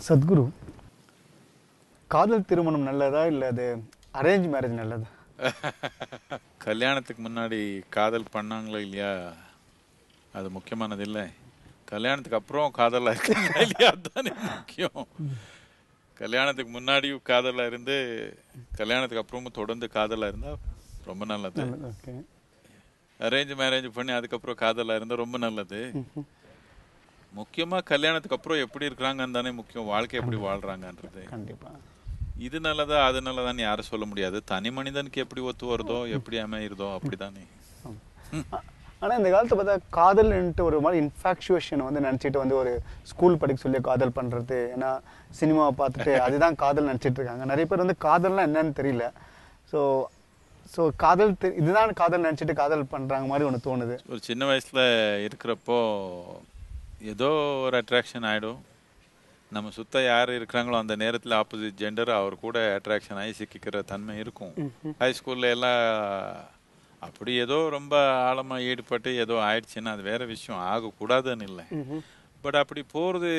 சத்குரு காதல் திருமணம் நல்லதா இல்லை அது அரேஞ்ச் மேரேஜ் நல்லதா? கல்யாணத்துக்கு முன்னாடி காதல் பண்ணாங்களோ இல்லையா? அது முக்கியமானது இல்லை. கல்யாணத்துக்கு அப்புறம் காதலா இருக்காங்களா இல்லையா? அதுதானே முக்கியம். கல்யாணத்துக்கு முன்னாடியும் காதலா இருந்து கல்யாணத்துக்கு அப்புறமும் தொடர்ந்து காதலா இருந்தா ரொம்ப நல்லது. அரேஞ்ச் மேரேஜ் பண்ணி அதுக்கப்புறம் காதலா இருந்தா ரொம்ப நல்லது. முக்கியமா கல்யாணத்துக்கு அப்புறம் எப்படி இருக்கிறாங்கன்னு தானே முக்கியம். வாழ்க்கை எப்படி வாழ்றாங்கன்றது. கண்டிப்பா. இது நல்லதா அது நல்லதான்னு யாரும் சொல்ல முடியாது. தனி மனிதனுக்கு எப்படி ஒத்து வருதோ எப்படி அமையுறதோ அப்படிதானே. ஆனா இந்த காலத்துல பார்த்தா காதல்ன்ட்டு ஒரு மாதிரி இன்ஃபாக்சுவேஷன் வந்து நினைச்சிட்டு வந்து ஒரு ஸ்கூல் படிக்க சொல்லி காதல் பண்றது. ஏன்னா சினிமாவை பார்த்துட்டு அதுதான் காதல் நினைச்சிட்டு இருக்காங்க. நிறைய பேர் வந்து காதல்னா என்னன்னு தெரியல. ஸோ ஸோ காதல் இதுதான் காதல் நினைச்சிட்டு காதல் பண்றாங்க மாதிரி ஒன்று தோணுது. ஒரு சின்ன வயசுல இருக்கிறப்போ ஏதோ ஒரு அட்ராக்ஷன் ஆயிடும். நம்ம சுத்த யார் இருக்கிறாங்களோ அந்த நேரத்தில் ஆப்போசிட் ஜெண்டர் அவர் கூட அட்ராக்ஷன் ஆகி சிக்கிக்கிற தன்மை இருக்கும். ஹை ஸ்கூல்ல எல்லாம் அப்படி ஏதோ ரொம்ப ஆழமா ஈடுபட்டு ஏதோ ஆயிடுச்சுன்னா அது வேற விஷயம். ஆகக்கூடாதுன்னு இல்லை. பட் அப்படி போறது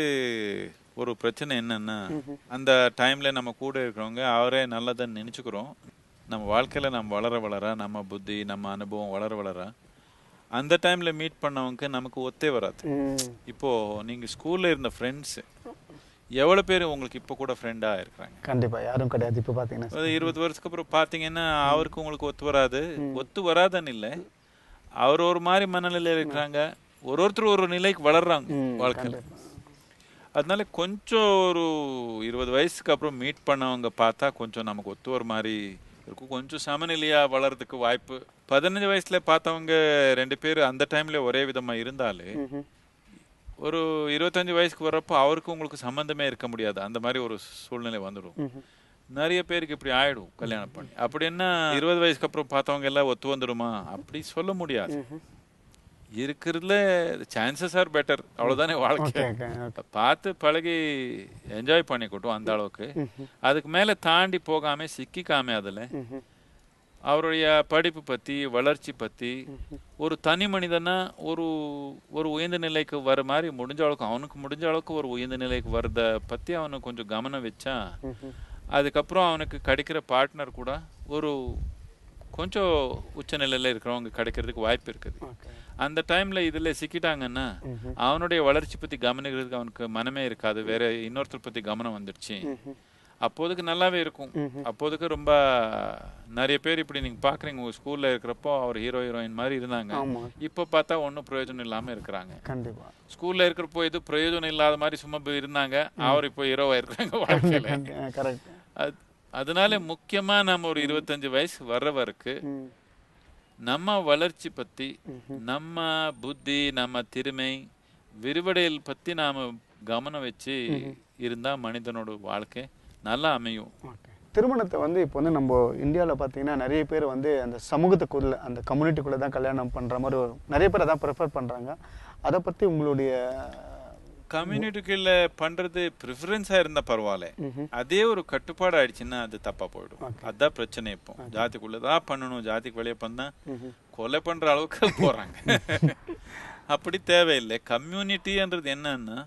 ஒரு பிரச்சனை என்னன்னா அந்த டைம்ல நம்ம கூட இருக்கிறவங்க அவரே நல்லதுன்னு நினைச்சுக்கிறோம். நம்ம வாழ்க்கையில நம்ம வளர வளர நம்ம புத்தி நம்ம அனுபவம் வளர வளர அந்த டைம்ல மீட் பண்ணவங்க நமக்கு ஒத்தே வராது. இப்போ நீங்க ஸ்கூல்ல இருந்த ஃப்ரெண்ட்ஸ் எவ்வளவு பேர் உங்களுக்கு இப்போ கூட ஃப்ரெண்டா இருக்கிறாங்க? கண்டிப்பா யாரும் கிடையாது. இப்போ பார்த்தீங்கன்னா அது இருபது வருஷத்துக்கு அப்புறம் பாத்தீங்கன்னா அவருக்கு உங்களுக்கு ஒத்து வராது. ஒத்து வராதுன்னு இல்லை. அவர் ஒரு மாதிரி மனநிலையில இருக்கிறாங்க. ஒரு ஒருத்தர் ஒரு நிலைக்கு வளர்றாங்க வாழ்க்கையில. அதனால கொஞ்சம் ஒரு இருபது வயசுக்கு அப்புறம் மீட் பண்ணவங்க பார்த்தா கொஞ்சம் நமக்கு ஒத்து ஒரு மாதிரி இருக்கும். கொஞ்சம் சமநிலையா வளர்றதுக்கு வாய்ப்பு. பதினஞ்சு வயசுல பார்த்தவங்க ரெண்டு பேர் அந்த டைம்ல ஒரே விதமா இருந்தாலே. ஒரு இருபத்தஞ்சு வயசுக்கு வர்றப்போ அவருக்கு உங்களுக்கு சம்பந்தமே இருக்க முடியாது. அந்த மாதிரி ஒரு சூழ்நிலை வந்துடும். நிறைய பேருக்கு இப்படி ஆயிடும் கல்யாணம் பண்ணி. அப்படின்னா இருபது வயசுக்கு அப்புறம் பார்த்தவங்க எல்லாம் ஒத்து வந்துடுமா? அப்படி சொல்ல முடியாது. இருக்கிறதுல சான்சஸ் ஆர் பெட்டர் அவ்வளவுதானே வாழ்க்கை. பார்த்து பழகி என்ஜாய் பண்ணிக்கட்டும் அந்த அளவுக்கு. அதுக்கு மேல தாண்டி போகாம சிக்கிக்காம அதுல. அவருடைய படிப்பு பத்தி வளர்ச்சி பத்தி ஒரு தனி மனிதனா ஒரு ஒரு உயர்ந்த நிலைக்கு வர மாதிரி முடிஞ்ச அளவுக்கு அவனுக்கு முடிஞ்ச அளவுக்கு ஒரு உயர்ந்த நிலைக்கு வரத பத்தி அவனுக்கு கொஞ்சம் கவனம் வச்சா. அதுக்கப்புறம் அவனுக்கு கிடைக்கிற பார்ட்னர் கூட ஒரு கொஞ்சம் உச்ச நிலையில இருக்கிறவங்க கிடைக்கிறதுக்கு வாய்ப்பு இருக்குது. அந்த டைம்ல இதுல சிக்கிட்டாங்கன்னா. அவனுடைய வளர்ச்சி பத்தி கவனிக்கிறதுக்கு அவனுக்கு மனமே இருக்காது. வேற இன்னொருத்தர் பத்தி கவனம் வந்துடுச்சு. அப்போதுக்கு நல்லாவே இருக்கும். அப்போதுக்கு ரொம்ப நிறைய பேர் இப்படி நீங்க பாக்குறீங்க. உங்க ஸ்கூல்ல இருக்கிறப்போ அவர் ஹீரோ ஹீரோயின் மாதிரி இருந்தாங்க. இப்ப பார்த்தா ஒன்றும் பிரயோஜனம் இல்லாம இருக்கிறாங்க. கண்டிப்பா. ஸ்கூல்ல இருக்கிறப்போ எது பிரயோஜனம் இல்லாத மாதிரி சும்மா இருந்தாங்க. அவர் இப்போ ஹீரோவா இருக்காங்க வாழ்க்கையில. அது- அதனால முக்கியமா நம்ம ஒரு இருபத்தஞ்சு வயசு வர்ற வரைக்கும் ம். நம்ம வளர்ச்சி பத்தி நம்ம புத்தி நம்ம திறமை விரிவடையல் பத்தி நாம கவனம் வச்சு இருந்தா மனிதனோட வாழ்க்கை நல்லா அமையும். திருமணத்தை வந்து இப்போ வந்து நம்ம இந்தியாவில் பார்த்தீங்கன்னா நிறைய பேர் வந்து அந்த சமூகத்துக்குள்ள அந்த கம்யூனிட்டிக்குள்ளே தான் கல்யாணம் பண்ணுற மாதிரி ஒரு நிறைய பேர் அதான் ப்ரிஃபர் பண்ணுறாங்க அதை பற்றி உங்களுடைய கம்யூனிட்டிக்குள்ள பண்றது ப்ரிஃபரன்ஸா இருந்தா பரவாயில்ல. அதே ஒரு கட்டுப்பாடு ஆயிடுச்சுன்னா அது தப்பா போயிடும். அதான் பிரச்சனை இப்போ. ஜாதிக்குள்ளதான் பண்ணணும். ஜாதிக்கு வெளியே பண்ணா. கொலை பண்ற அளவுக்கு போறாங்க. அப்படி தேவையில்லை. கம்யூனிட்டின்றது என்னன்னா.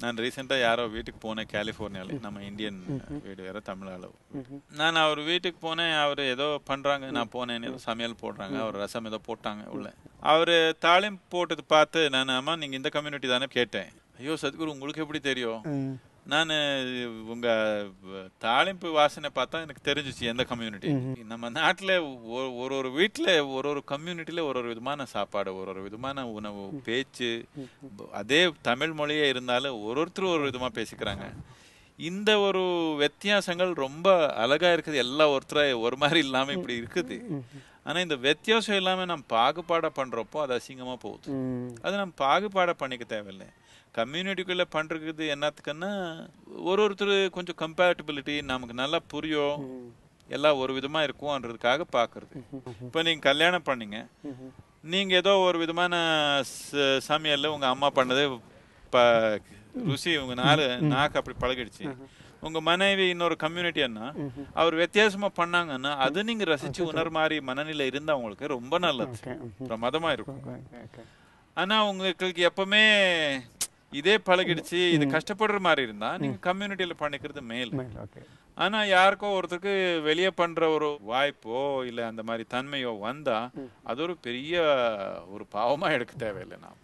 நான் ரீசெண்டா யாரோ வீட்டுக்கு போனேன் கலிஃபோர்னியால நம்ம இந்தியன் வீடு வேற தமிழ் அளவு ம்ஹும். நான் அவர் வீட்டுக்கு போனேன் அவர் ஏதோ பண்றாங்க நான் போனேன் ஏதோ சமையல் போடுறாங்க அவர் ரசம் ஏதோ போட்டாங்க உள்ள. அவரு தாளிம் போட்டது பார்த்து நான் அம்மா நீங்க இந்த கம்யூனிட்டி தானே? கேட்டேன். ஐயோ சத்குரு உங்களுக்கு எப்படி தெரியும். நான் உங்க தாளிம்பு வாசனை பார்த்தா எனக்கு தெரிஞ்சிச்சு எந்த கம்யூனிட்டி நம்ம நாட்டுல ஒரு ஒரு வீட்டுல ஒரு ஒரு கம்யூனிட்டில ஒரு ஒரு விதமான சாப்பாடு ஒரு ஒரு விதமான உணவு பேச்சு அதே தமிழ் மொழியே இருந்தாலும் ஒரு ஒருத்தர் ஒரு விதமா பேசிக்கிறாங்க. இந்த ஒரு வித்தியாசங்கள் ரொம்ப அழகா இருக்குது. எல்லா ஒருத்தர ஒரு மாதிரி இல்லாம இப்படி இருக்குது. ஆனா இந்த வித்தியாசம் இல்லாம நம்ம பாகுபாட பண்றப்போ அது அசிங்கமா போகுது. அது நம்ம பாகுபாட பண்ணிக்க தேவையில்லை. கம்யூனிட்டிக்குள்ள பண்றது என்னத்துக்குன்னா ஒரு ஒருத்தர் கொஞ்சம் கம்பேட்டபிலிட்டி நமக்கு நல்லா புரியும். எல்லாம் ஒரு விதமா இருக்கும்ன்றதுக்காக பாக்குறது இப்ப நீங்க கல்யாணம் பண்ணீங்க. நீங்க ஏதோ ஒரு விதமான சமையல்ல உங்க அம்மா பண்ணது ப- ருசி உங்க நாலு நாக்கு அப்படி பழகிடுச்சு. உங்க மனைவி இன்னொரு கம்யூனிட்டின்னா அவர் வித்தியாசமா பண்ணாங்கன்னா அது நீங்க ரசிச்சு உணர் மாதிரி மனநிலை இருந்தா உங்களுக்கு ரொம்ப நல்லது. ஓகே ம். பிரமாதமா இருக்கும். ஓகே ஓகே ஆனா உங்களுக்கு எப்பவுமே இதே பழகிடுச்சு இது கஷ்டப்படுற மாதிரி இருந்தா நீங்க கம்யூனிட்டியில பண்ணிக்கிறது மேல். ஆனா யாருக்கோ ஒருத்தருக்கு வெளியே பண்ற ஒரு வாய்ப்போ இல்ல அந்த மாதிரி தன்மையோ வந்தா அது ஒரு பெரிய ஒரு பாவமா எடுக்க தேவையில்லை நான்